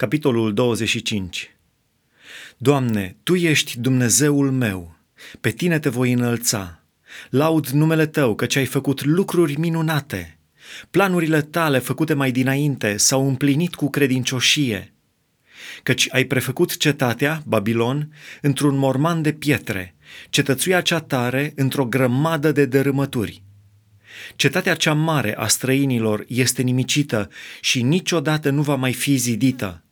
Capitolul 25 Doamne, Tu ești Dumnezeul meu, pe Tine te voi înălța. Laud numele Tău, căci ai făcut lucruri minunate. Planurile Tale făcute mai dinainte s-au împlinit cu credincioșie. Căci ai prefăcut cetatea, Babilon, într-un morman de pietre, cetățuia cea tare într-o grămadă de dărâmături. Cetatea cea mare a străinilor este nimicită și niciodată nu va mai fi zidită.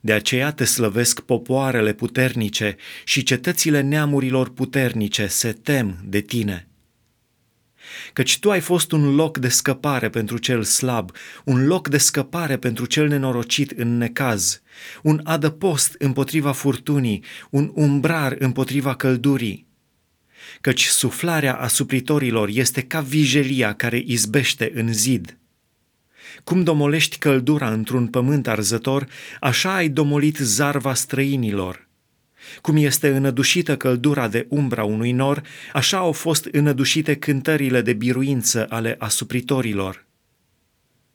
De aceea te slăvesc popoarele puternice și cetățile neamurilor puternice se tem de tine. Căci tu ai fost un loc de scăpare pentru cel slab, un loc de scăpare pentru cel nenorocit în necaz, un adăpost împotriva furtunii, un umbrar împotriva căldurii. Căci suflarea asupritorilor este ca vijelia care izbește în zid. Cum domolești căldura într-un pământ arzător, așa ai domolit zarva străinilor. Cum este înădușită căldura de umbra unui nor, așa au fost înădușite cântările de biruință ale asupritorilor.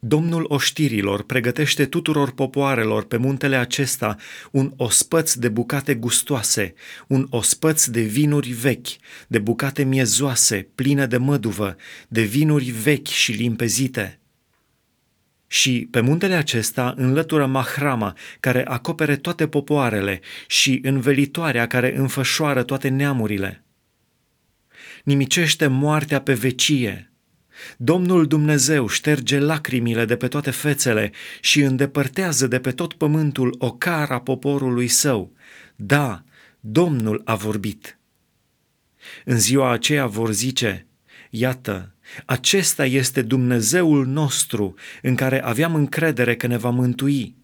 Domnul oștirilor pregătește tuturor popoarelor pe muntele acesta un ospăț de bucate gustoase, un ospăț de vinuri vechi, de bucate miezoase, pline de măduvă, de vinuri vechi și limpezite – și pe muntele acesta înlătură mahrama care acopere toate popoarele și învelitoarea care înfășoară toate neamurile. Nimicește moartea pe vecie. Domnul Dumnezeu șterge lacrimile de pe toate fețele și îndepărtează de pe tot pământul o cara poporului său. Da, Domnul a vorbit. În ziua aceea vor zice, Iată, acesta este Dumnezeul nostru în care aveam încredere că ne va mântui.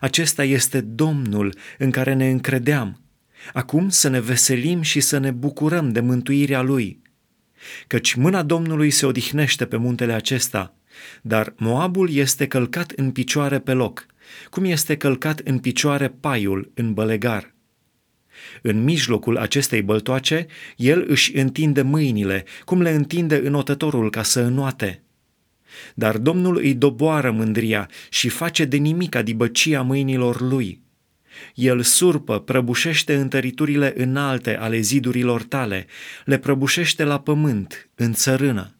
Acesta este Domnul în care ne încredeam. Acum să ne veselim și să ne bucurăm de mântuirea Lui. Căci mâna Domnului se odihnește pe muntele acesta, dar Moabul este călcat în picioare pe loc, cum este călcat în picioare paiul în bălegar. În mijlocul acestei băltoace, el își întinde mâinile, cum le întinde înotătorul ca să înoate. Dar Domnul îi doboară mândria și face de nimic adibăcia mâinilor lui. El surpă, prăbușește întăriturile înalte ale zidurilor tale, le prăbușește la pământ, în țărână.